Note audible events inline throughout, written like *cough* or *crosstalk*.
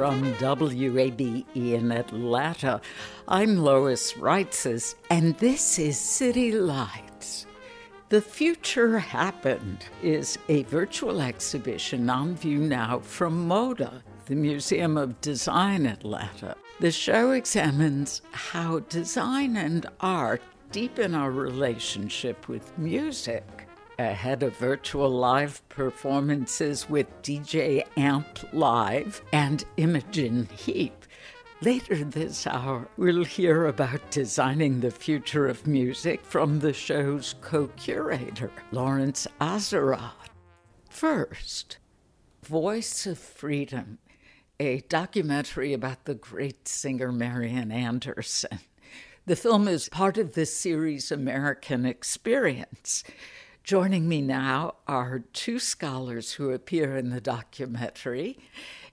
From WABE in Atlanta, I'm Lois Reitzes, and this is City Lights. The Future Happened is a virtual exhibition on view now from MODA, the Museum of Design Atlanta. The show examines how design and art deepen our relationship with music ahead of virtual live performances with DJ Amp Live and Imogen Heap. Later this hour, we'll hear about designing the future of music from the show's co curator, Lawrence Azerrad. First, Voice of Freedom, a documentary about the great singer Marian Anderson. The film is part of the series American Experience. Joining me now are two scholars who appear in the documentary.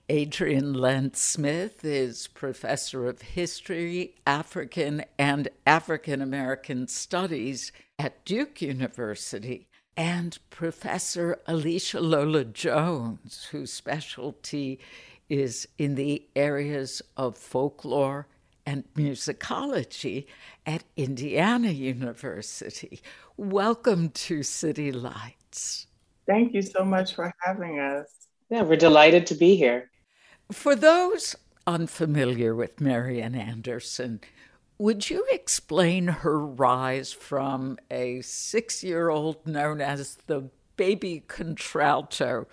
Adriane Lentz Smith is professor of history, African and African American studies at Duke University, and Professor Alisha Lola Jones, whose specialty is in the areas of folklore and musicology at Indiana University. Welcome to City Lights. Thank you so much for having us. Yeah, we're delighted to be here. For those unfamiliar with Marian Anderson, would you explain her rise from a six year old known as the baby contralto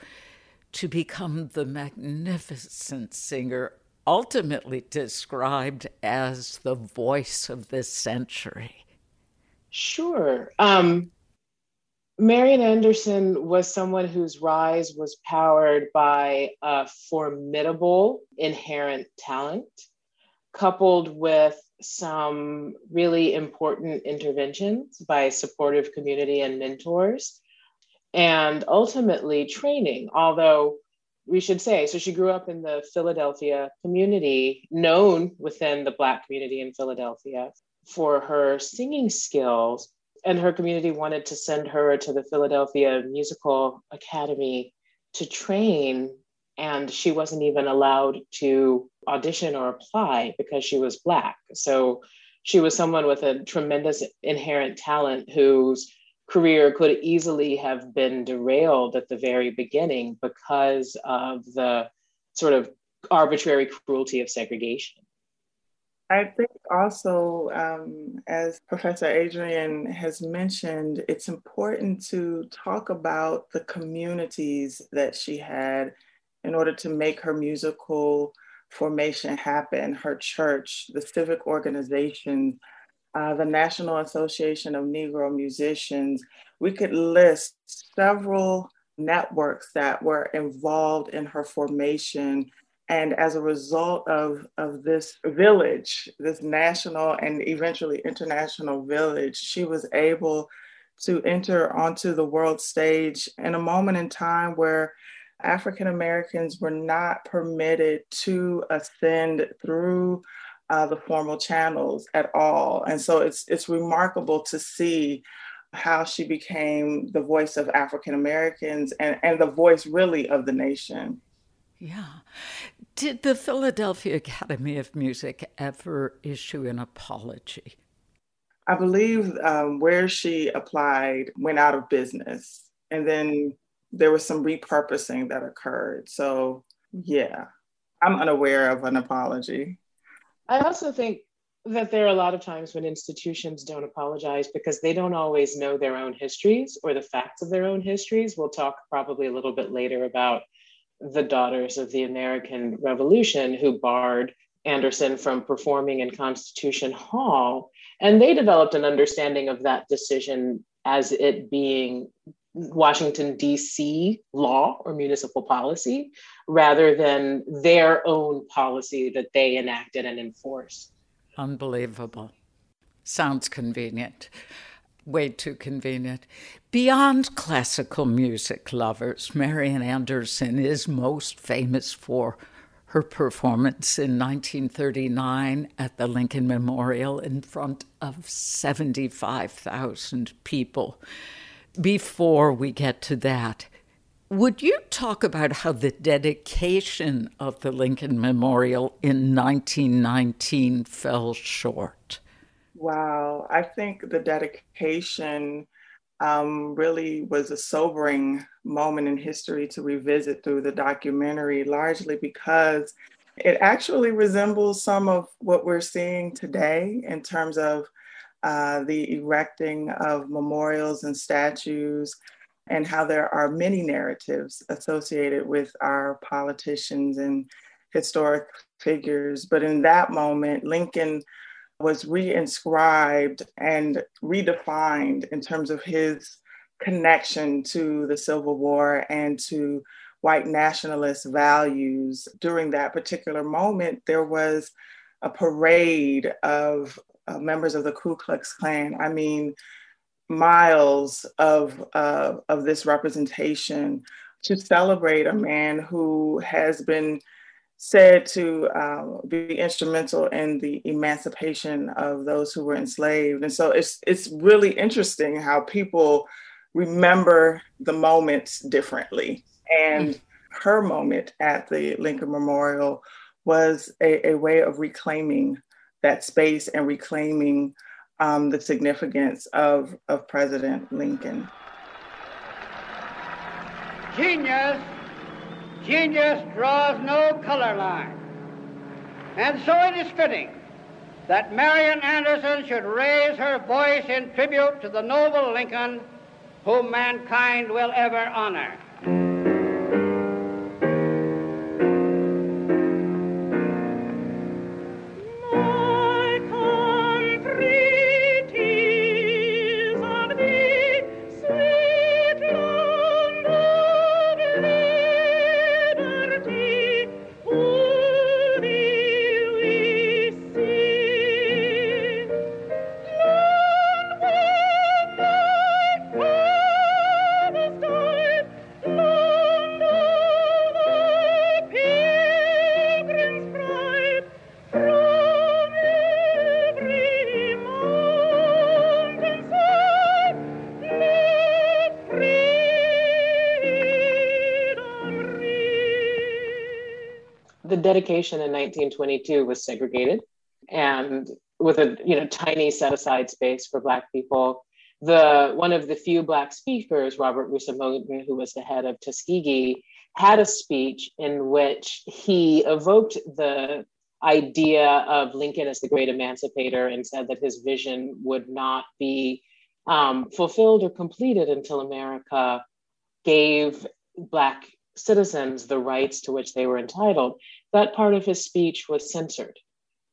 to become the magnificent singer ultimately described as the voice of this century? Sure. Um, Marian Anderson was someone whose rise was powered by a formidable inherent talent, coupled with some really important interventions by supportive community and mentors, and ultimately training. Although we should say. So she grew up in the Philadelphia community, known within the Black community in Philadelphia for her singing skills. And her community wanted to send her to the Philadelphia Musical Academy to train. And she wasn't even allowed to audition or apply because she was Black. So she was someone with a tremendous inherent talent whose career could easily have been derailed at the very beginning because of the sort of arbitrary cruelty of segregation. I think also, um, as Professor Adriane has mentioned, it's important to talk about the communities that she had in order to make her musical formation happen, her church, the civic organizations uh, the National Association of Negro Musicians, we could list several networks that were involved in her formation. And as a result of, of this village, this national and eventually international village, she was able to enter onto the world stage in a moment in time where African Americans were not permitted to ascend through uh, the formal channels at all. And so it's it's remarkable to see how she became the voice of African Americans and, and the voice really of the nation. Yeah. Did the Philadelphia Academy of Music ever issue an apology? I believe um, where she applied went out of business. And then there was some repurposing that occurred. So, yeah, I'm unaware of an apology. I also think that there are a lot of times when institutions don't apologize because they don't always know their own histories or the facts of their own histories. We'll talk probably a little bit later about the Daughters of the American Revolution who barred Anderson from performing in Constitution Hall. And they developed an understanding of that decision as it being Washington, D.C. law or municipal policy rather than their own policy that they enacted and enforced. Unbelievable. Sounds convenient. Way too convenient. Beyond classical music lovers, Marian Anderson is most famous for her performance in 1939 at the Lincoln Memorial in front of 75,000 people. Before we get to that, would you talk about how the dedication of the Lincoln Memorial in 1919 fell short? Wow, I think the dedication um, really was a sobering moment in history to revisit through the documentary, largely because it actually resembles some of what we're seeing today in terms of uh, the erecting of memorials and statues, and how there are many narratives associated with our politicians and historic figures. But in that moment, Lincoln was reinscribed and redefined in terms of his connection to the Civil War and to white nationalist values. During that particular moment, there was a parade of uh, members of the Ku Klux Klan. I mean, miles of, uh, of this representation to celebrate a man who has been said to uh, be instrumental in the emancipation of those who were enslaved. And so it's, it's really interesting how people remember the moments differently. And her moment at the Lincoln Memorial was a, a way of reclaiming that space and reclaiming um, the significance of, of President Lincoln. Genius, genius draws no color line. And so it is fitting that Marian Anderson should raise her voice in tribute to the noble Lincoln whom mankind will ever honor. Dedication in 1922 was segregated and with a you know tiny set aside space for black people. The one of the few black speakers robert Russa Moton, who was the head of tuskegee had a speech in which he evoked the idea of lincoln as the great emancipator and said that his vision would not be um, fulfilled or completed until america gave black citizens the rights to which they were entitled, that part of his speech was censored.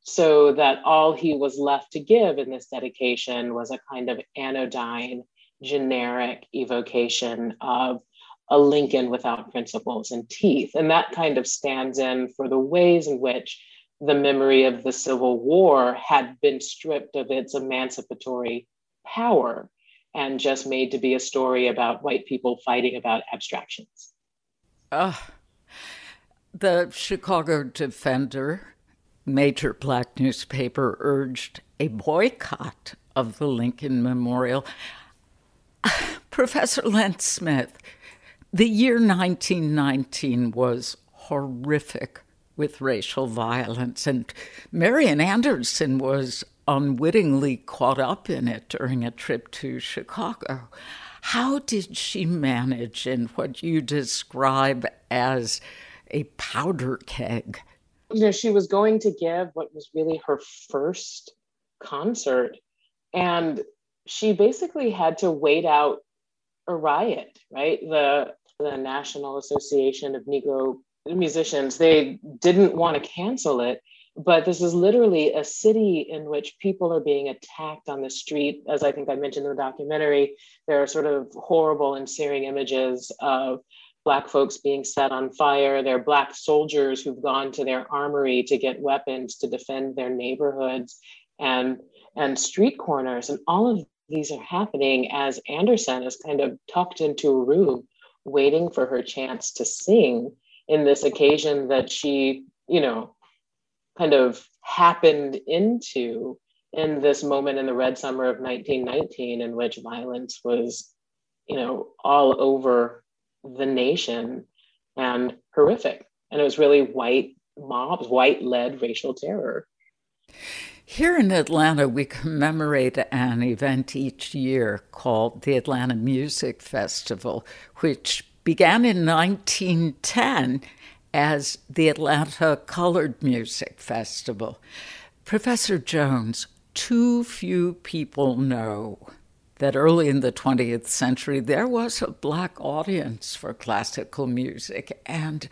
So that all he was left to give in this dedication was a kind of anodyne, generic evocation of a Lincoln without principles and teeth. And that kind of stands in for the ways in which the memory of the Civil War had been stripped of its emancipatory power and just made to be a story about white people fighting about abstractions. Uh, the Chicago Defender, major black newspaper, urged a boycott of the Lincoln Memorial. *sighs* Professor Lentz Smith, the year 1919 was horrific with racial violence, and Marian Anderson was unwittingly caught up in it during a trip to Chicago. How did she manage in what you describe as a powder keg? You know, she was going to give what was really her first concert, and she basically had to wait out a riot, right? The the National Association of Negro Musicians, they didn't want to cancel it, but this is literally a city in which people are being attacked on the street. As I think I mentioned in the documentary, there are sort of horrible and searing images of Black folks being set on fire. There are Black soldiers who've gone to their armory to get weapons to defend their neighborhoods and, and street corners. And all of these are happening as Anderson is kind of tucked into a room waiting for her chance to sing in this occasion that she, you know, kind of happened into in this moment in the red summer of 1919 in which violence was you know all over the nation and horrific and it was really white mobs white led racial terror here in Atlanta, we commemorate an event each year called the Atlanta Music Festival, which began in 1910 as the Atlanta Colored Music Festival. Professor Jones, too few people know that early in the 20th century there was a black audience for classical music and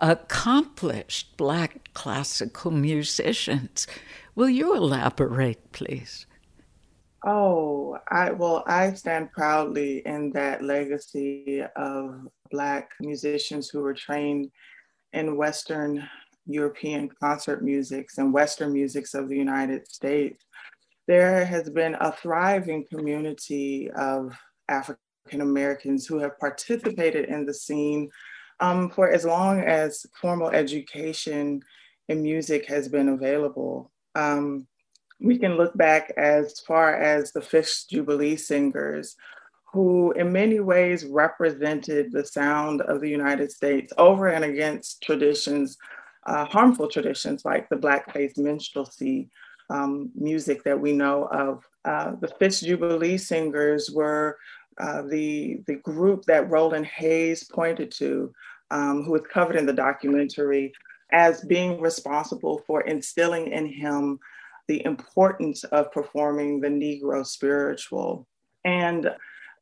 accomplished black classical musicians. Will you elaborate, please? Oh, I well, I stand proudly in that legacy of Black musicians who were trained in Western European concert musics and Western musics of the United States, there has been a thriving community of African Americans who have participated in the scene um, for as long as formal education in music has been available. Um, we can look back as far as the Fisk Jubilee Singers, who in many ways represented the sound of the United States over and against traditions, uh, harmful traditions like the blackface minstrelsy um, music that we know of. Uh, the Fisk Jubilee Singers were uh, the, the group that Roland Hayes pointed to, um, who was covered in the documentary, as being responsible for instilling in him the importance of performing the Negro spiritual. And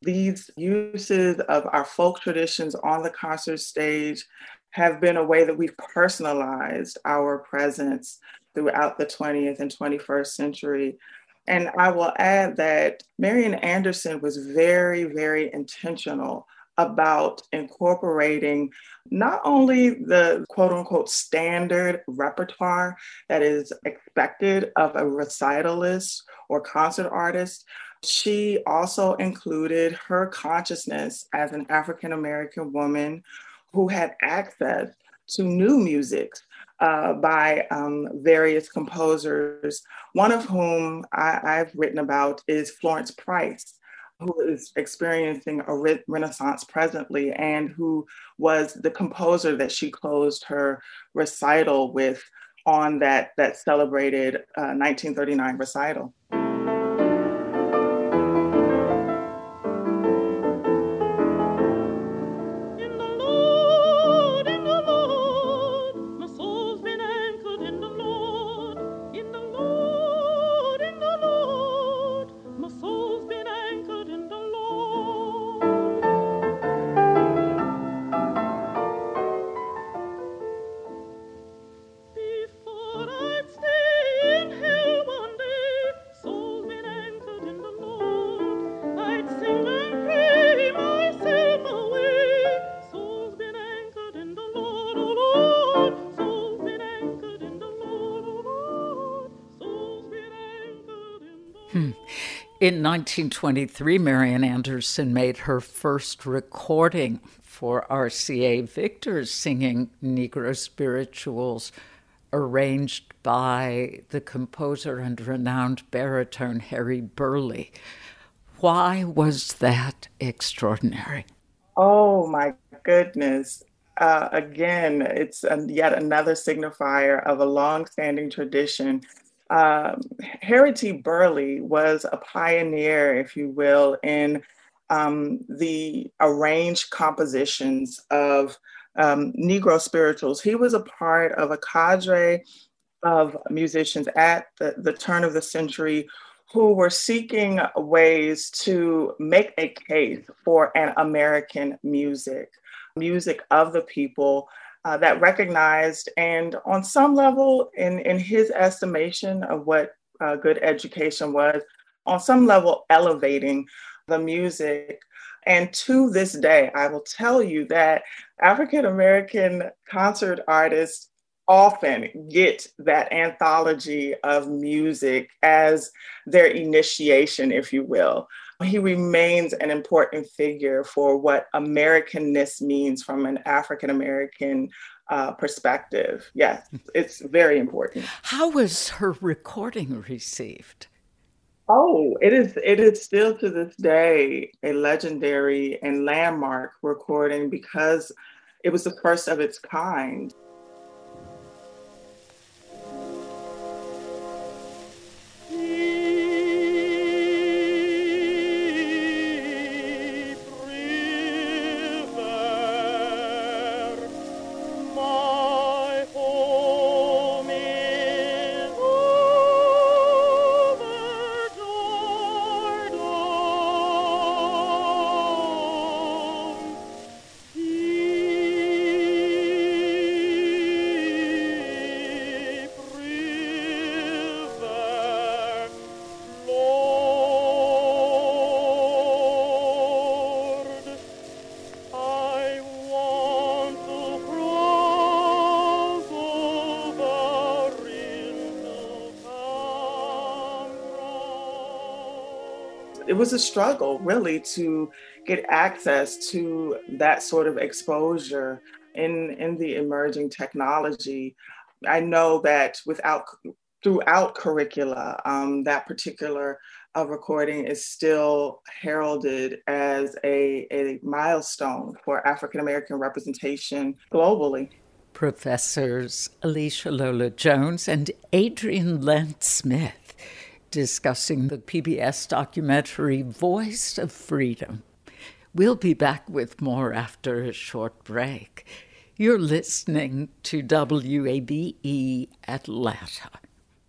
these uses of our folk traditions on the concert stage have been a way that we've personalized our presence throughout the 20th and 21st century. And I will add that Marian Anderson was very, very intentional about incorporating not only the quote unquote standard repertoire that is expected of a recitalist or concert artist, she also included her consciousness as an African American woman who had access to new music uh, by um, various composers, one of whom I, have written about is Florence Price, who is experiencing a re- renaissance presently and who was the composer that she closed her recital with on that, that celebrated uh, 1939 recital. In 1923, Marian Anderson made her first recording for RCA Victor singing Negro spirituals arranged by the composer and renowned baritone Harry Burleigh. Why was that extraordinary? Oh my goodness. Uh, again, it's yet another signifier of a long standing tradition um, T. Burleigh was a pioneer, if you will, in um, the arranged compositions of um, Negro spirituals. He was a part of a cadre of musicians at the, the turn of the century who were seeking ways to make a case for an American music, music of the people uh, that recognized and on some level, in, in his estimation of what uh, good education was, on some level elevating the music. And to this day, I will tell you that African American concert artists often get that anthology of music as their initiation, if you will. He remains an important figure for what Americanness means from an African American uh, perspective. Yes, it's very important. How was her recording received? Oh, it is it is still to this day a legendary and landmark recording because it was the first of its kind. It was a struggle really to get access to that sort of exposure in in the emerging technology. I know that without throughout curricula um, that particular uh, recording is still heralded as a, a milestone for african american representation globally. Professors alisha lola jones and adriane lentz smith discussing the PBS documentary Voice of Freedom. We'll be back with more after a short break. You're listening to WABE Atlanta.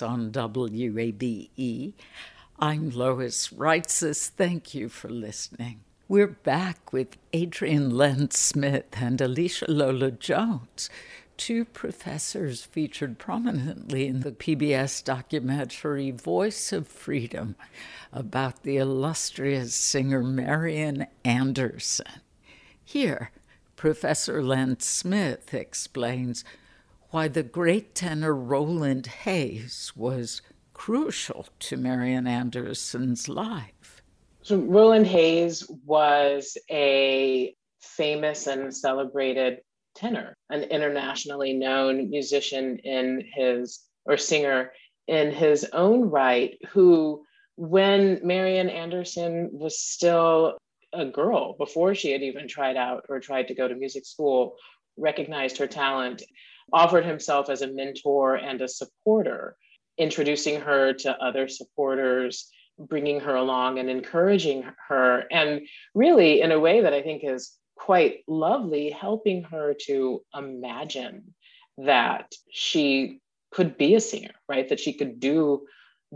on WABE. I'm Lois Reitzes. Thank you for listening. We're back with Adriane Lentz Smith and Alisha Lola Jones, two professors featured prominently in the PBS documentary Voice of Freedom about the illustrious singer Marian Anderson. Here, Professor Lentz Smith explains why the great tenor Roland Hayes was crucial to Marian Anderson's life. So, Roland Hayes was a famous and celebrated tenor, an internationally known musician in his or singer in his own right, who, when Marian Anderson was still a girl, before she had even tried out or tried to go to music school, recognized her talent offered himself as a mentor and a supporter, introducing her to other supporters, bringing her along and encouraging her, and really in a way that I think is quite lovely, helping her to imagine that she could be a singer, right? That she could do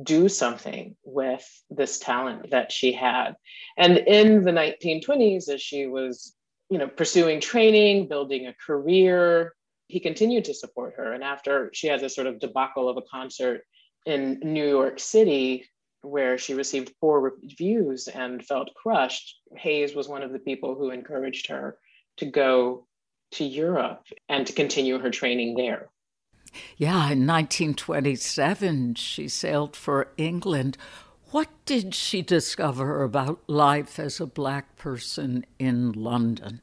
do something with this talent that she had. And in the 1920s, as she was, you know, pursuing training, building a career, he continued to support her. And after she had this sort of debacle of a concert in New York City, where she received poor reviews and felt crushed, Hayes was one of the people who encouraged her to go to Europe and to continue her training there. Yeah, in 1927, she sailed for England. What did she discover about life as a Black person in London?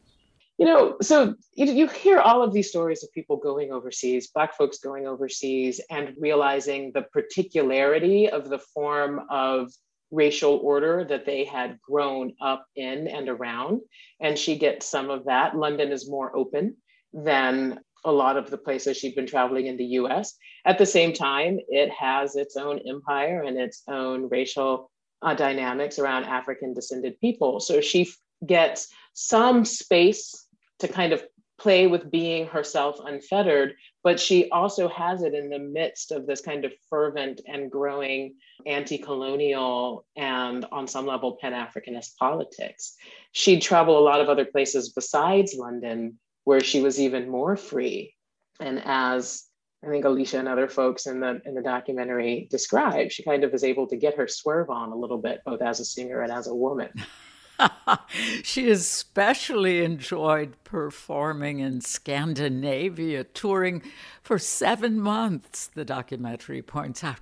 You know, so you, you hear all of these stories of people going overseas, Black folks going overseas, and realizing the particularity of the form of racial order that they had grown up in and around. And she gets some of that. London is more open than a lot of the places she'd been traveling in the US. At the same time, it has its own empire and its own racial uh, dynamics around African descended people. So she gets some space to kind of play with being herself unfettered, but she also has it in the midst of this kind of fervent and growing anti colonial and, on some level, Pan Africanist politics. She'd travel a lot of other places besides London where she was even more free. And as I think Alisha and other folks in the in the documentary describe, she kind of is able to get her swerve on a little bit, both as a singer and as a woman. *laughs* *laughs* she especially enjoyed performing in Scandinavia, touring for seven months, the documentary points out.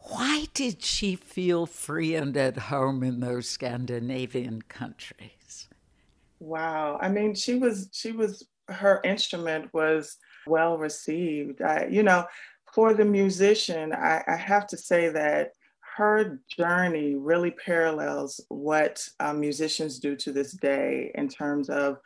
Why did she feel free and at home in those Scandinavian countries? Wow. I mean, she was she was her instrument was well received. I, you know, for the musician, I, I, have to say that her journey really parallels what um, musicians do to this day in terms of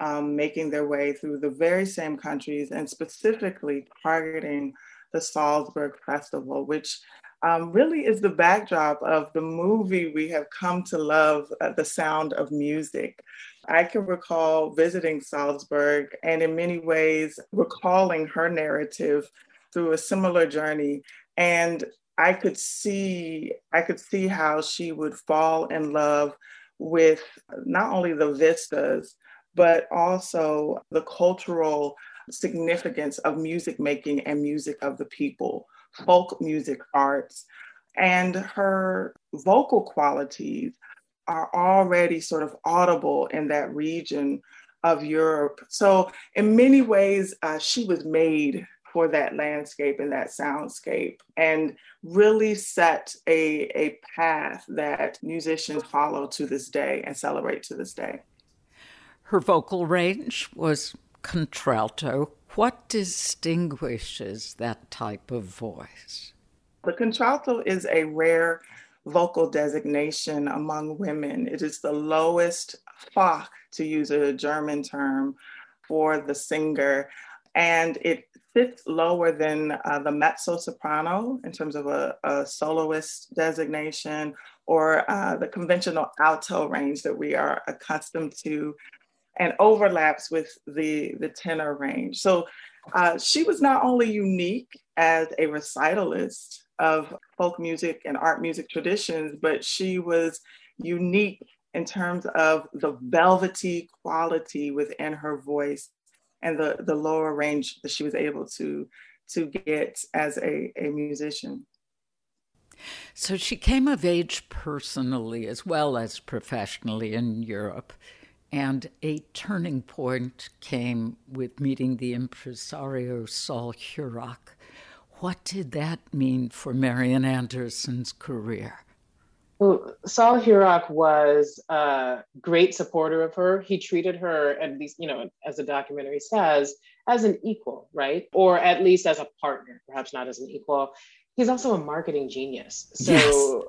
um, making their way through the very same countries and specifically targeting the Salzburg Festival, which um, really is the backdrop of the movie we have come to love, uh, The Sound of Music. I can recall visiting Salzburg and, in many ways, recalling her narrative through a similar journey. And I could see, I could see how she would fall in love with not only the vistas, but also the cultural significance of music making and music of the people folk music arts, and her vocal qualities are already sort of audible in that region of Europe. So, in many ways, uh, she was made for that landscape and that soundscape and really set a, a path that musicians follow to this day and celebrate to this day. Her vocal range was contralto, what distinguishes that type of voice? The contralto is a rare vocal designation among women. It is the lowest Fach, to use a German term, for the singer. And it sits lower than uh, the mezzo soprano in terms of a, a soloist designation or uh, the conventional alto range that we are accustomed to and overlaps with the, the tenor range. So uh, she was not only unique as a recitalist of folk music and art music traditions, but she was unique in terms of the velvety quality within her voice and the, the lower range that she was able to, to get as a, a musician. So she came of age personally as well as professionally in Europe. And a turning point came with meeting the impresario Sol Hurok. What did that mean for Marian Anderson's career? Well, Sol Hurok was a great supporter of her. He treated her, at least, you know, as the documentary says, as an equal, right? Or at least as a partner, perhaps not as an equal. He's also a marketing genius. So yes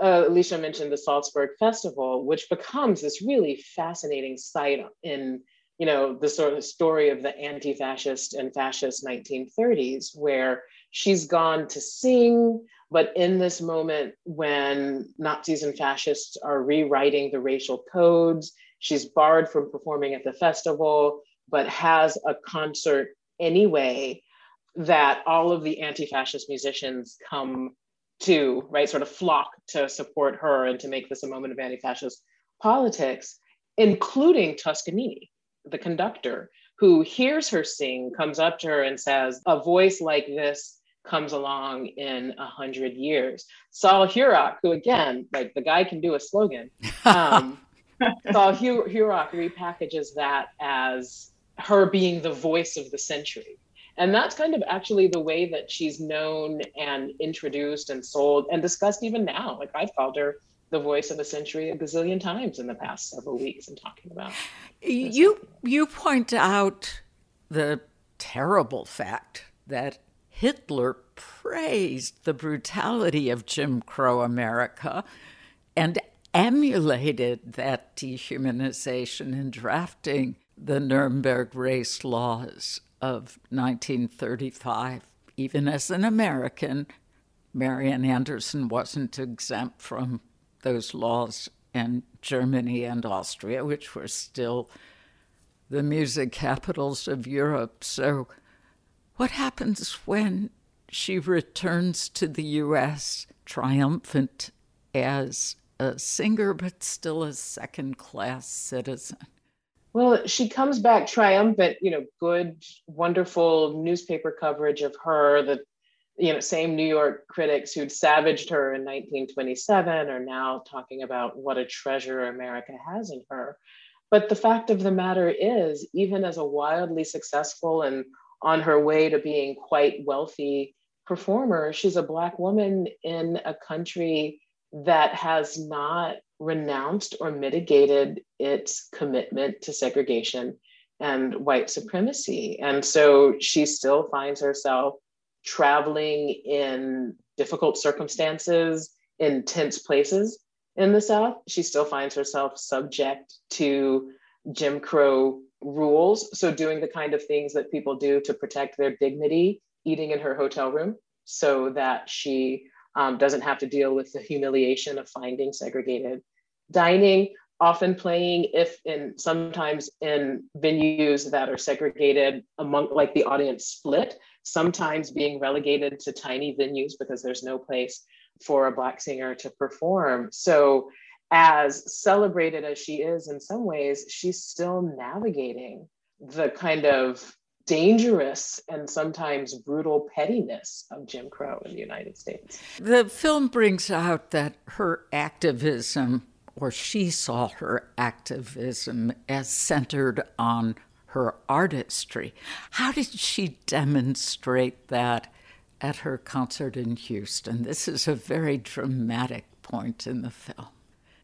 uh, Alisha mentioned the Salzburg Festival, which becomes this really fascinating site in, you know, the sort of story of the anti-fascist and fascist 1930s, where she's gone to sing, but in this moment when Nazis and fascists are rewriting the racial codes, she's barred from performing at the festival, but has a concert anyway that all of the anti-fascist musicians come to, right, sort of flock to support her and to make this a moment of anti fascist politics, including Toscanini, the conductor, who hears her sing, comes up to her and says, A voice like this comes along in a hundred years. Sol Hurok, who again, like the guy can do a slogan, um, *laughs* Sol Hurok repackages that as her being the voice of the century. And that's kind of actually the way that she's known and introduced and sold and discussed even now. Like I've called her the voice of the century a gazillion times in the past several weeks and talking about. You you point out the terrible fact that Hitler praised the brutality of Jim Crow America and emulated that dehumanization in drafting the Nuremberg race laws of 1935. Even as an American, Marian Anderson wasn't exempt from those laws in Germany and Austria, which were still the music capitals of Europe. So, what happens when she returns to the U.S. triumphant as a singer, but still a second class citizen? Well, she comes back triumphant, you know, good, wonderful newspaper coverage of her. The, you know, same New York critics who'd savaged her in 1927 are now talking about what a treasure America has in her. But the fact of the matter is, even as a wildly successful and on her way to being quite wealthy performer, she's a Black woman in a country that has not renounced or mitigated its commitment to segregation and white supremacy. And so she still finds herself traveling in difficult circumstances, in tense places in the South. She still finds herself subject to Jim Crow rules. So, doing the kind of things that people do to protect their dignity, eating in her hotel room so that she um, doesn't have to deal with the humiliation of finding segregated dining often playing if in sometimes in venues that are segregated among like the audience split sometimes being relegated to tiny venues because there's no place for a black singer to perform so as celebrated as she is in some ways she's still navigating the kind of dangerous and sometimes brutal pettiness of Jim Crow in the United States. The film brings out that her activism or she saw her activism as centered on her artistry. How did she demonstrate that at her concert in Houston? This is a very dramatic point in the film.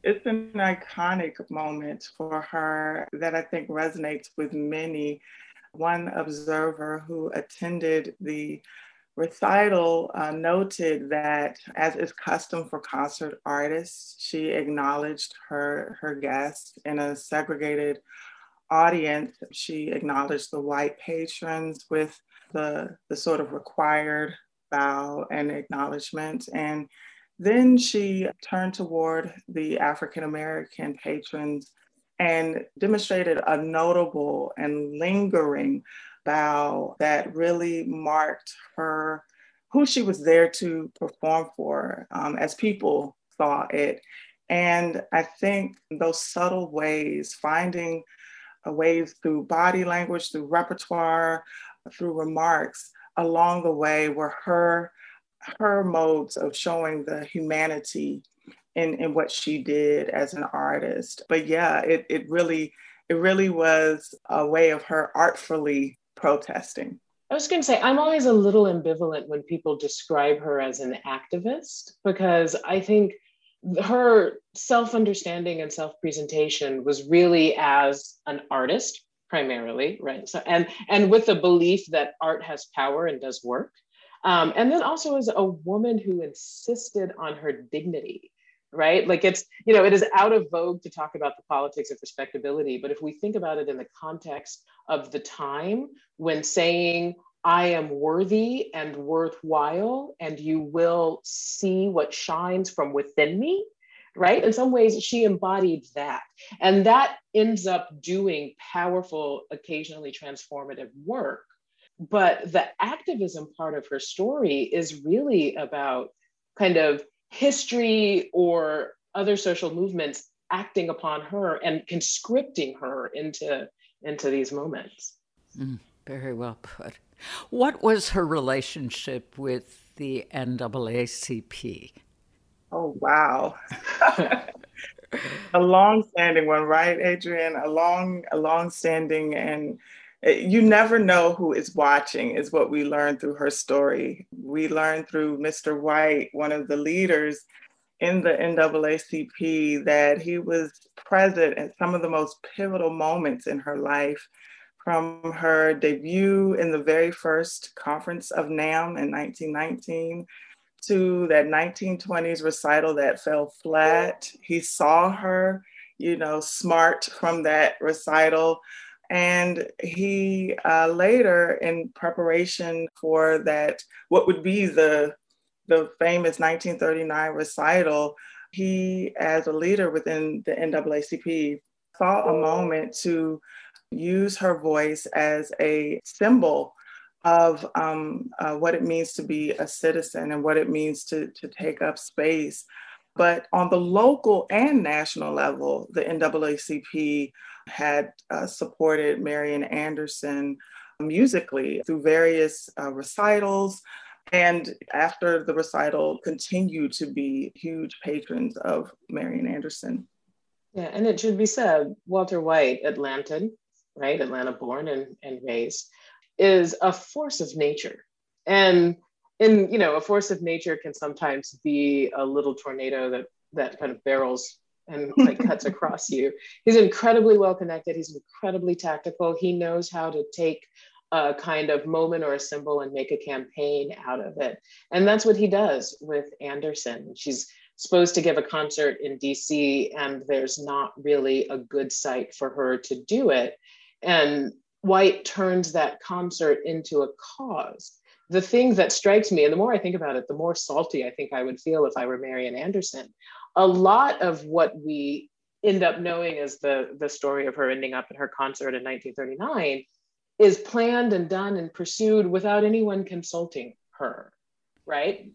It's an iconic moment for her that I think resonates with many. One observer who attended the recital uh, noted that, as is custom for concert artists, she acknowledged her, her guests in a segregated audience. She acknowledged the white patrons with the, the sort of required bow and acknowledgement. And then she turned toward the African American patrons and demonstrated a notable and lingering bow that really marked her, who she was there to perform for, um, as people saw it. And I think those subtle ways, finding ways through body language, through repertoire, through remarks along the way were her her modes of showing the humanity in, in what she did as an artist. But yeah, it, it really it really was a way of her artfully protesting. I was going to say, I'm always a little ambivalent when people describe her as an activist because I think her self understanding and self presentation was really as an artist primarily right so and and with the belief that art has power and does work um, and then also as a woman who insisted on her dignity right like it's you know it is out of vogue to talk about the politics of respectability but if we think about it in the context of the time when saying, I am worthy and worthwhile, and you will see what shines from within me, right? In some ways, she embodied that. And that ends up doing powerful, occasionally transformative work. But the activism part of her story is really about kind of history or other social movements acting upon her and conscripting her into into these moments. Mm, very well put. What was her relationship with the NAACP? Oh wow. *laughs* a long-standing one, right, adrian A long, a long-standing, and Eh, you never know who is watching. Is what we learned through her story. We learned through Mr. White, one of the leaders in the NAACP, that he was present at some of the most pivotal moments in her life. From her debut in the very first conference of NAM in 1919 to that 1920s recital that fell flat. He saw her, you know, smart from that recital. And he uh, later, in preparation for that, what would be the, the famous 1939 recital, he, as a leader within the NAACP, saw a moment to use her voice as a symbol of um, uh, what it means to be a citizen and what it means to, to take up space. But on the local and national level, the NAACP had uh, supported Marian Anderson musically through various uh, recitals. And after the recital, continued to be huge patrons of Marian Anderson. Yeah, and it should be said, Walter White, Atlantan, right? Atlanta born and, and raised is a force of nature. And in, you know, a force of nature can sometimes be a little tornado that that kind of barrels and like cuts *laughs* across you. He's incredibly well connected. He's incredibly tactical. He knows how to take a kind of moment or a symbol and make a campaign out of it. And that's what he does with Anderson. She's supposed to give a concert in DC, and there's not really a good site for her to do it. And White turns that concert into a cause. The thing that strikes me, and the more I think about it, the more salty I think I would feel if I were Marian Anderson. A lot of what we end up knowing is the, the story of her ending up at her concert in 1939 is planned and done and pursued without anyone consulting her, right?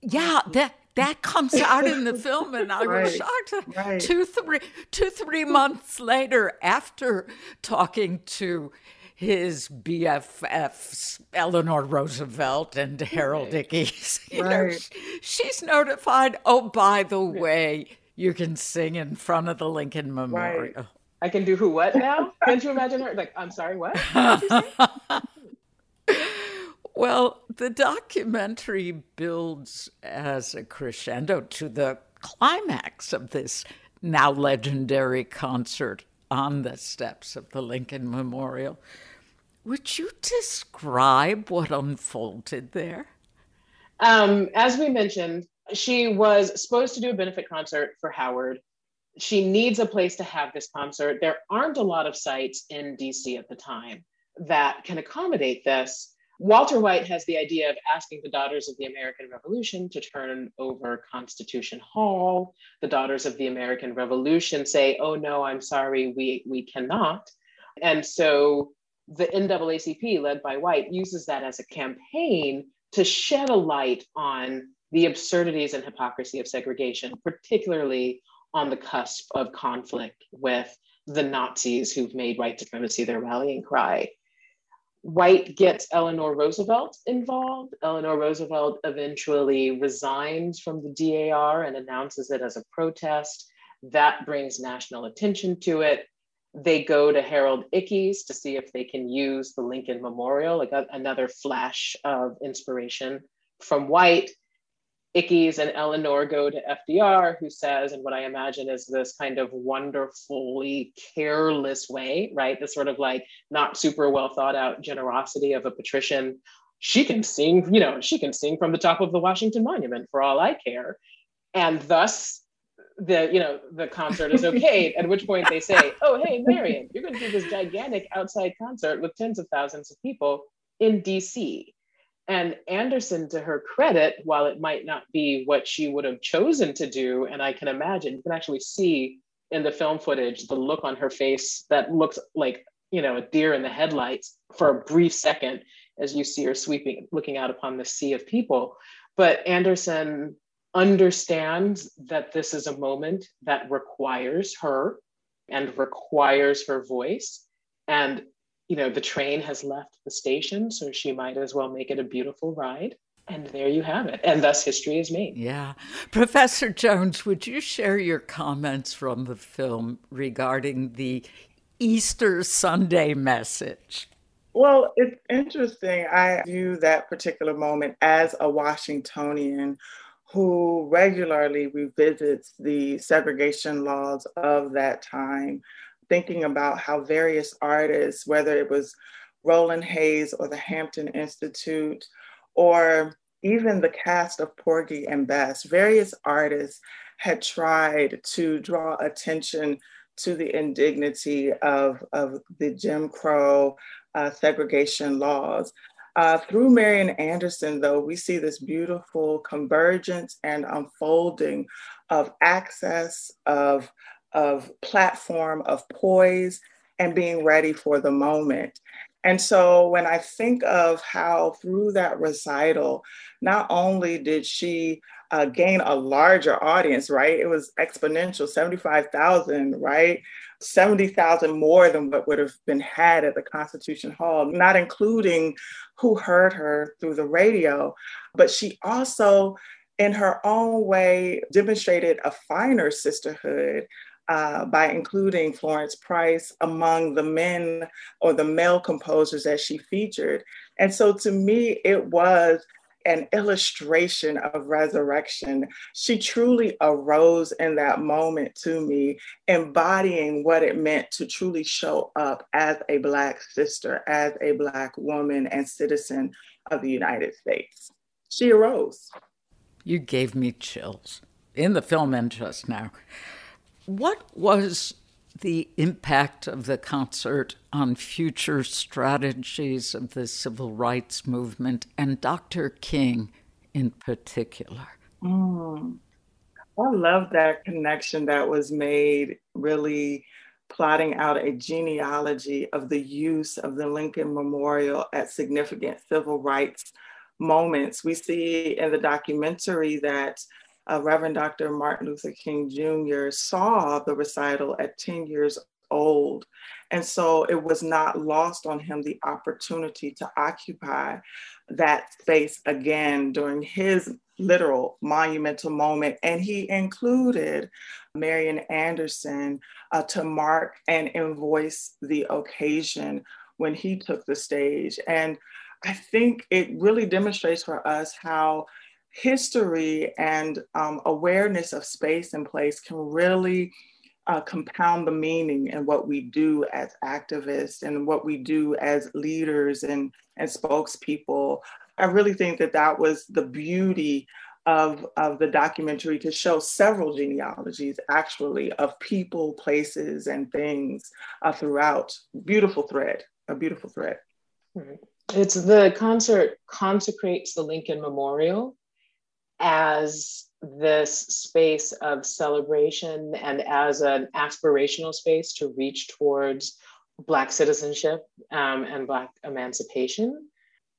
Yeah, that that comes out in the film, and I right, was shocked. Right. Two, three, two, three months later, after talking to his BFFs, Eleanor Roosevelt and Harold Ickes, *laughs* you right. know, she's notified. Oh, by the way, you can sing in front of the Lincoln Memorial. Right. I can do who what now? Can't you imagine her? Like, I'm sorry, what? *laughs* Well, the documentary builds as a crescendo to the climax of this now legendary concert on the steps of the Lincoln Memorial. Would you describe what unfolded there? Um, as we mentioned, she was supposed to do a benefit concert for Howard. She needs a place to have this concert. There aren't a lot of sites in DC at the time that can accommodate this. Walter White has the idea of asking the Daughters of the American Revolution to turn over Constitution Hall. The Daughters of the American Revolution say, oh no, I'm sorry, we, we cannot. And so the NAACP, led by White, uses that as a campaign to shed a light on the absurdities and hypocrisy of segregation, particularly on the cusp of conflict with the Nazis who've made white supremacy their rallying cry. White gets Eleanor Roosevelt involved. Eleanor Roosevelt eventually resigns from the DAR and announces it as a protest. That brings national attention to it. They go to Harold Ickes to see if they can use the Lincoln Memorial, like a, another flash of inspiration from White. Ickes and Eleanor go to FDR, who says, and what I imagine is this kind of wonderfully careless way, right? This sort of like not super well thought out generosity of a patrician. She can sing, you know, she can sing from the top of the Washington Monument for all I care. And thus, the you know the concert is okay *laughs* at which point they say oh hey marian you're going to do this gigantic outside concert with tens of thousands of people in dc and Anderson, to her credit, while it might not be what she would have chosen to do, and I can imagine, you can actually see in the film footage the look on her face that looks like, you know, a deer in the headlights for a brief second as you see her sweeping, looking out upon the sea of people. But Anderson understands that this is a moment that requires her and requires her voice. And, you know, the train has left the station, so she might as well make it a beautiful ride. And there you have it. And thus history is made. Yeah. Professor Jones, would you share your comments from the film regarding the Easter Sunday message? Well, it's interesting. I view that particular moment as a Washingtonian who regularly revisits the segregation laws of that time, thinking about how various artists, whether it was Roland Hayes or the Hampton Institute, or even the cast of Porgy and Bess, various artists had tried to draw attention to the indignity of, of the Jim Crow uh, segregation laws. Uh, through Marian Anderson, though, we see this beautiful convergence and unfolding of access, of, of platform, of poise, and being ready for the moment. And so when I think of how through that recital, not only did she uh, gain a larger audience, right? It was exponential, 75,000, right? 70,000 more than what would have been had at the Constitution Hall, not including who heard her through the radio. But she also, in her own way, demonstrated a finer sisterhood uh, by including Florence Price among the men or the male composers that she featured. And so to me, it was an illustration of resurrection. She truly arose in that moment to me, embodying what it meant to truly show up as a Black sister, as a Black woman and citizen of the United States. She arose. You gave me chills in the film and just now. What was the impact of the concert on future strategies of the civil rights movement and Dr. King in particular? Mm. I love that connection that was made, really plotting out a genealogy of the use of the Lincoln Memorial at significant civil rights moments. We see in the documentary that uh, Reverend Dr. Martin Luther King Jr. saw the recital at 10 years old. And so it was not lost on him the opportunity to occupy that space again during his literal monumental moment. And he included Marian Anderson uh, to mark and invoice the occasion when he took the stage. And I think it really demonstrates for us how history and um, awareness of space and place can really uh, compound the meaning in what we do as activists and what we do as leaders and, and spokespeople. I really think that that was the beauty of, of the documentary to show several genealogies actually of people, places, and things uh, throughout. Beautiful thread, a beautiful thread. It's the concert consecrates the Lincoln Memorial as this space of celebration and as an aspirational space to reach towards Black citizenship um, and Black emancipation.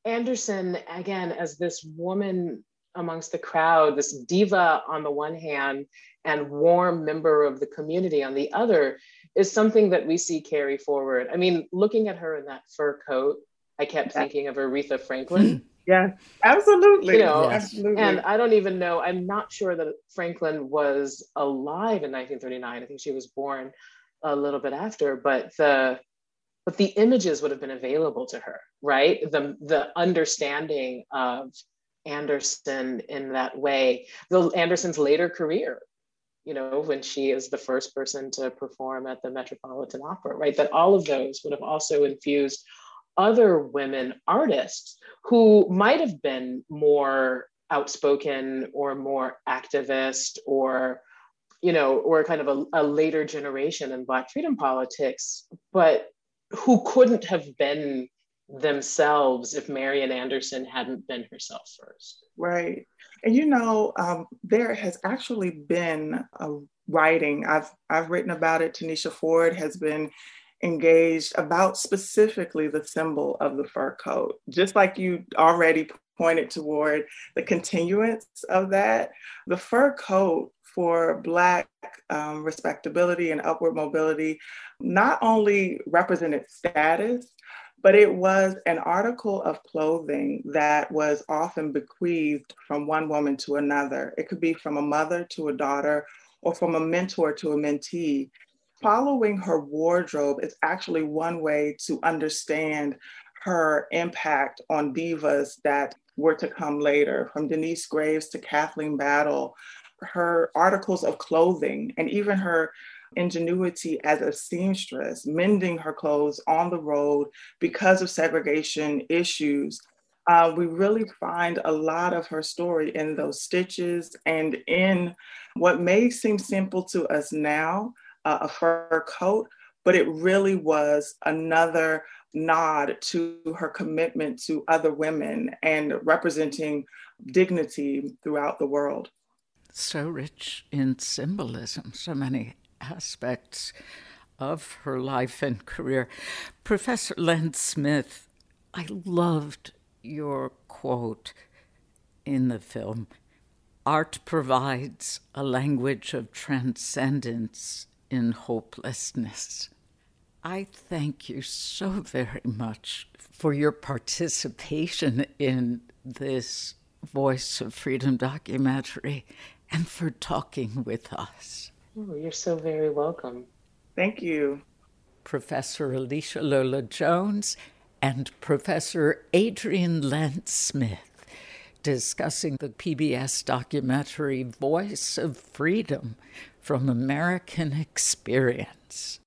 Anderson, again, as this woman amongst the crowd, this diva on the one hand, and warm member of the community on the other, is something that we see carry forward. I mean, looking at her in that fur coat, I kept thinking of Aretha Franklin. *laughs* Yeah, absolutely. You know, yes. absolutely. And I don't even know, I'm not sure that Franklin was alive in 1939. I think she was born a little bit after, but the but the images would have been available to her, right? The the understanding of Anderson in that way. The Anderson's later career, you know, when she is the first person to perform at the Metropolitan Opera, right? That all of those would have also infused other women artists who might have been more outspoken or more activist or you know or kind of a, a, later generation in black freedom politics but who couldn't have been themselves if marian anderson hadn't been herself first. Right. And you know um, there has actually been a writing. I've i've written about it. Tanisha ford has been engaged about specifically the symbol of the fur coat. Just like you already pointed toward the continuance of that. The fur coat for Black um, respectability and upward mobility not only represented status, but it was an article of clothing that was often bequeathed from one woman to another. It could be from a mother to a daughter or from a mentor to a mentee. Following her wardrobe is actually one way to understand her impact on divas that were to come later, from Denyce Graves to Kathleen Battle, her articles of clothing, and even her ingenuity as a seamstress, mending her clothes on the road because of segregation issues. Uh, we really find a lot of her story in those stitches and in what may seem simple to us now, uh, a fur coat, but it really was another nod to her commitment to other women and representing dignity throughout the world. So rich in symbolism, so many aspects of her life and career. Professor Lentz Smith, I loved your quote in the film. Art provides a language of transcendence in hopelessness. I thank you so very much for your participation in this Voice of Freedom documentary and for talking with us. Oh, you're so very welcome. Thank you. Professor Alisha Lola Jones and Professor Adriane Lentz Smith discussing the PBS documentary Voice of Freedom from American Experience.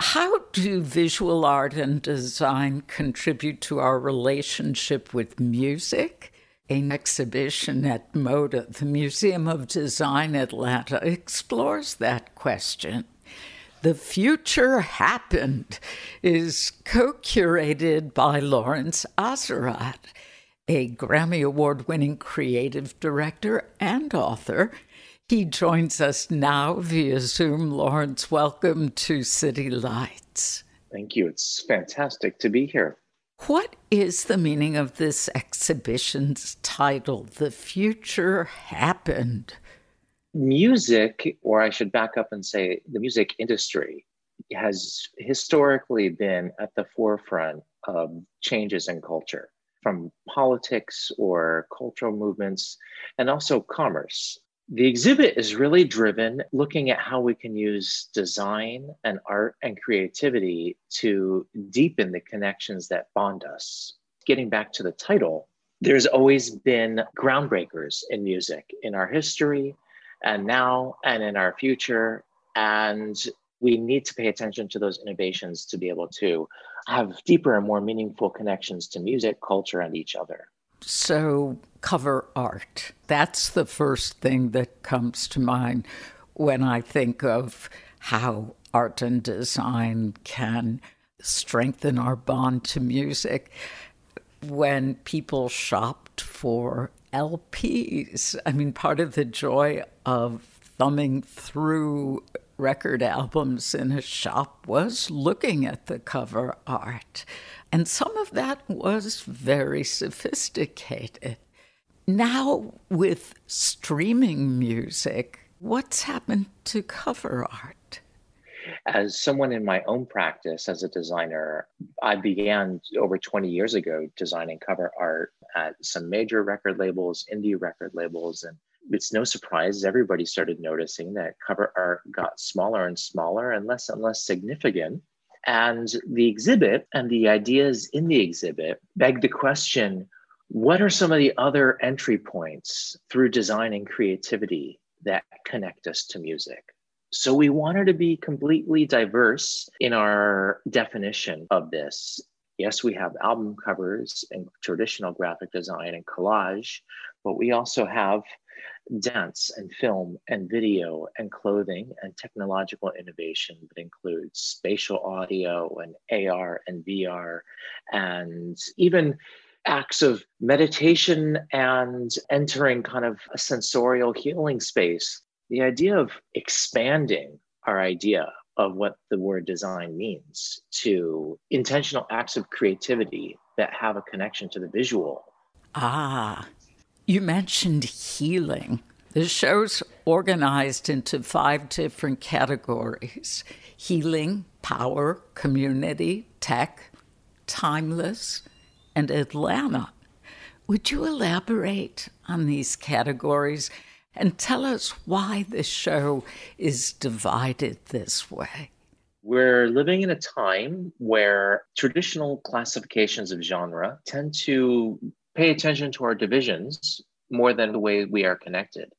How do visual art and design contribute to our relationship with music? An exhibition at MODA, the Museum of Design Atlanta, explores that question. The Future Happened is co curated by Lawrence Azerrad, a Grammy Award winning creative director and author he joins us now via Zoom. Lawrence, welcome to City Lights. Thank you. It's fantastic to be here. What is the meaning of this exhibition's title, The Future Happened? Music, or I should back up and say the music industry, has historically been at the forefront of changes in culture from politics or cultural movements and also commerce. The exhibit is really driven looking at how we can use design and art and creativity to deepen the connections that bond us. Getting back to the title, there's always been groundbreakers in music in our history and now and in our future. And we need to pay attention to those innovations to be able to have deeper and more meaningful connections to music, culture, and each other. So, cover art. That's the first thing that comes to mind when I think of how art and design can strengthen our bond to music. When people shopped for LPs, I mean, part of the joy of thumbing through record albums in a shop was looking at the cover art. And some of that was very sophisticated. Now, with streaming music, what's happened to cover art? As someone in my own practice as a designer, I began over 20 years ago designing cover art at some major record labels, indie record labels, and it's no surprise everybody started noticing that cover art got smaller and smaller and less and less significant. And the exhibit and the ideas in the exhibit beg the question what are some of the other entry points through design and creativity that connect us to music? So we wanted to be completely diverse in our definition of this. Yes, we have album covers and traditional graphic design and collage, but we also have dance and film and video and clothing and technological innovation that includes spatial audio and AR and VR and even acts of meditation and entering kind of a sensorial healing space. The idea of expanding our idea of what the word design means to intentional acts of creativity that have a connection to the visual Ah, you mentioned healing. The show's organized into five different categories healing, power, community, tech, timeless, and Atlanta. Would you elaborate on these categories and tell us why the show is divided this way? We're living in a time where traditional classifications of genre tend to pay attention to our divisions more than the way we are connected.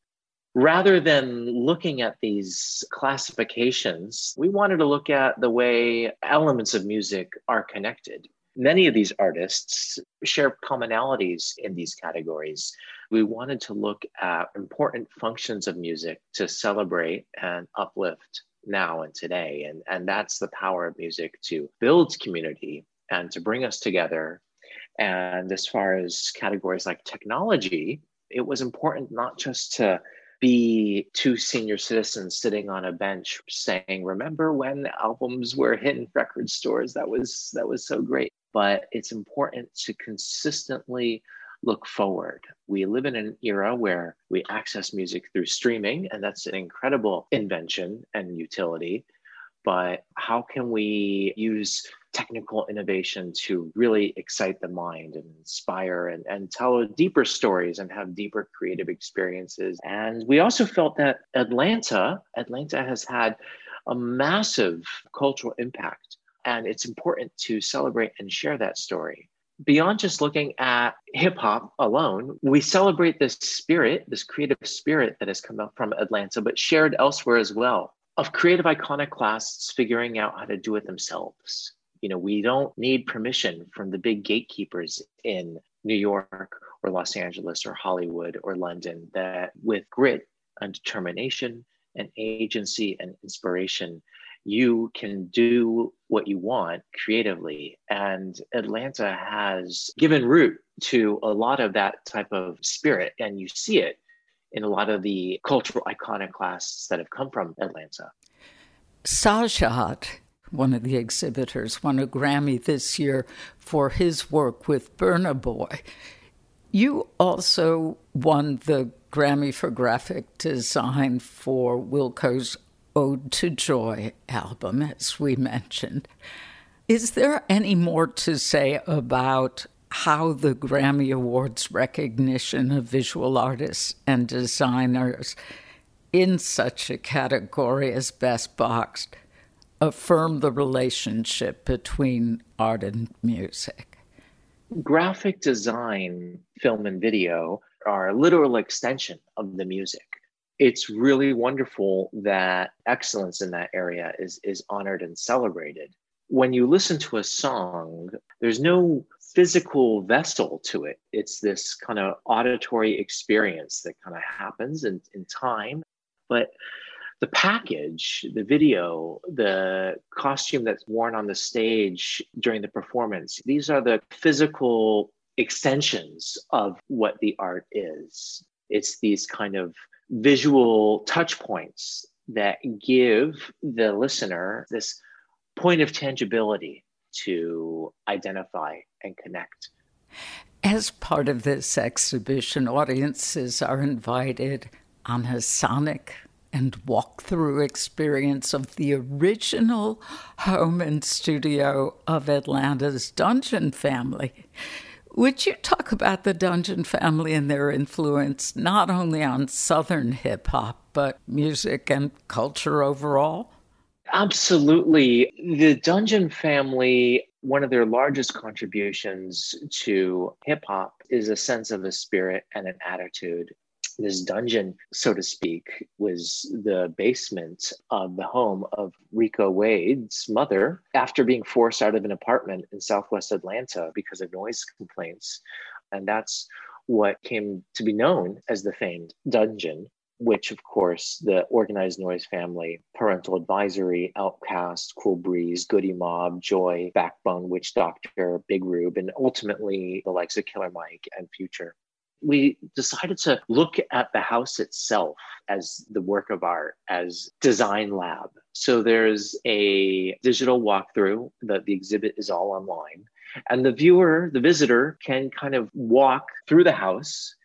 Rather than looking at these classifications, we wanted to look at the way elements of music are connected. Many of these artists share commonalities in these categories. We wanted to look at important functions of music to celebrate and uplift now and today. And, and that's the power of music to build community and to bring us together. And as far as categories like technology, it was important not just to be two senior citizens sitting on a bench saying remember when albums were hitting record stores that was that was so great but it's important to consistently look forward. We live in an era where we access music through streaming, and that's an incredible invention and utility. But how can we use technical innovation to really excite the mind and inspire and, and tell deeper stories and have deeper creative experiences? And we also felt that Atlanta, Atlanta has had a massive cultural impact. And it's important to celebrate and share that story beyond just looking at hip hop alone, we celebrate this spirit, this creative spirit that has come up from Atlanta, but shared elsewhere as well, of creative iconoclasts figuring out how to do it themselves. You know, we don't need permission from the big gatekeepers in New York or Los Angeles or Hollywood or London that with grit and determination and agency and inspiration you can do what you want creatively. And Atlanta has given root to a lot of that type of spirit. And you see it in a lot of the cultural iconoclasts that have come from Atlanta. Sajat, one of the exhibitors, won a Grammy this year for his work with Burna Boy. You also won the Grammy for graphic design for Wilco's Ode to Joy album, as we mentioned. Is there any more to say about how the Grammy Awards recognition of visual artists and designers in such a category as Best Boxed affirm the relationship between art and music? Graphic design, film, and video are a literal extension of the music. It's really wonderful that excellence in that area is is honored and celebrated. When you listen to a song there's no physical vessel to it. It's this kind of auditory experience that kind of happens in, in time. But the package the video the costume that's worn on the stage during the performance these are the physical extensions of what the art is it's these kind of visual touch points that give the listener this point of tangibility to identify and connect. As part of this exhibition, audiences are invited on a sonic and walkthrough experience of the original home and studio of Atlanta's Dungeon family. Would you talk about the Dungeon family and their influence not only on Southern hip hop, but music and culture overall? Absolutely. The Dungeon family, one of their largest contributions to hip hop is a sense of a spirit and an attitude this dungeon, so to speak, was the basement of the home of Rico Wade's mother after being forced out of an apartment in Southwest Atlanta because of noise complaints. And that's what came to be known as the famed dungeon, which, of course, the Organized Noize family, parental advisory, OutKast, Cool Breeze, Goodie Mob, Joi, Backbone, Witch Doctor, Big Rube, and ultimately the likes of Killer Mike and Future we decided to look at the house itself as the work of art, as design lab. So there's a digital walkthrough that the exhibit is all online. And the viewer, the visitor, can kind of walk through the house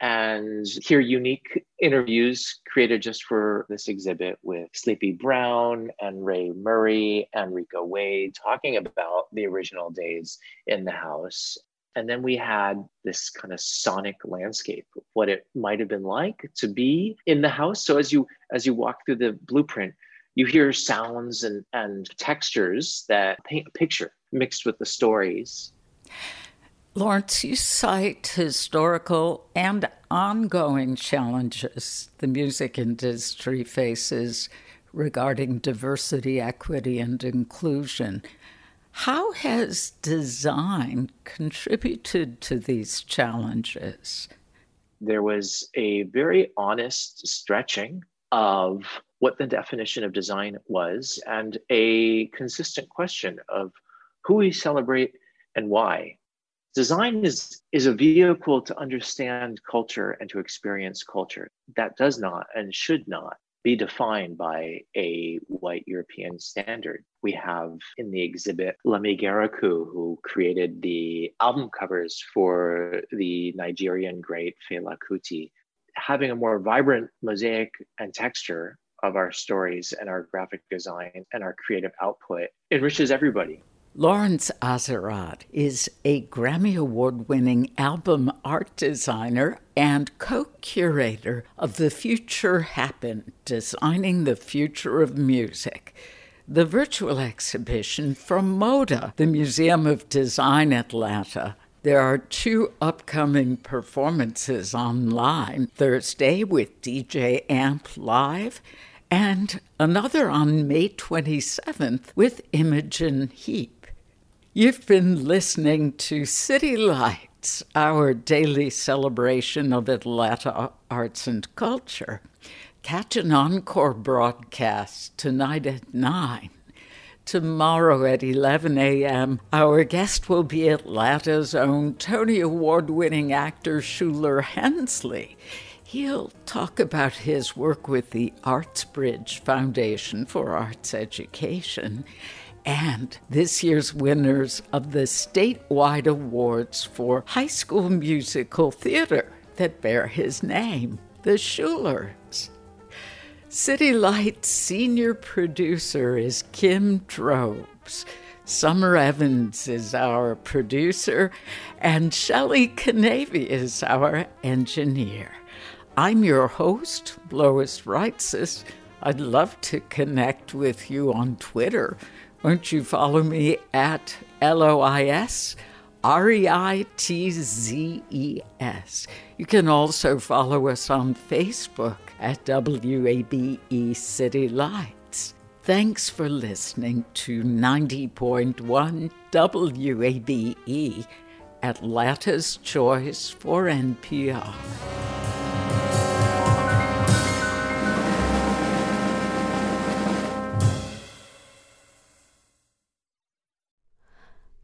and hear unique interviews created just for this exhibit with Sleepy Brown and Ray Murray and Rico Wade talking about the original days in the house. And then we had this kind of sonic landscape, what it might have been like to be in the house. So as you as you walk through the blueprint, you hear sounds and, and textures that paint a picture mixed with the stories. Lawrence, you cite historical and ongoing challenges the music industry faces regarding diversity, equity, and inclusion. How has design contributed to these challenges? There was a very honest stretching of what the definition of design was and a consistent question of who we celebrate and why design is is a vehicle to understand culture and to experience culture that does not and should not be defined by a white European standard. We have in the exhibit Lemi Ghariokwu, who created the album covers for the Nigerian great Fela Kuti. Having a more vibrant mosaic and texture of our stories and our graphic design and our creative output enriches everybody. Lawrence Azerrad is a Grammy Award winning album art designer and co curator of The Future Happened Designing the Future of Music. The virtual exhibition from MODA, the Museum of Design Atlanta, there are two upcoming performances online Thursday with DJ Amp Live and another on May 27th with Imogen Heap. You've been listening to City Lights, our daily celebration of Atlanta arts and culture. Catch an encore broadcast tonight at 9. Tomorrow at 11 a.m., our guest will be Atlanta's own Tony Award winning actor Shuler Hensley. He'll talk about his work with the ArtsBridge Foundation for Arts Education and this year's winners of the statewide awards for high school musical theater that bear his name, the Shulers. City Lights senior producer is Kim Drobes. Summer Evans is our producer, and Shelley Canavy is our engineer. I'm your host, Lois Reitzes. I'd love to connect with you on Twitter won't you follow me at L O I S R E I T Z E S? You can also follow us on Facebook at WABE City Lights. Thanks for listening to 90.1 WABE, Atlanta's Choice for NPR.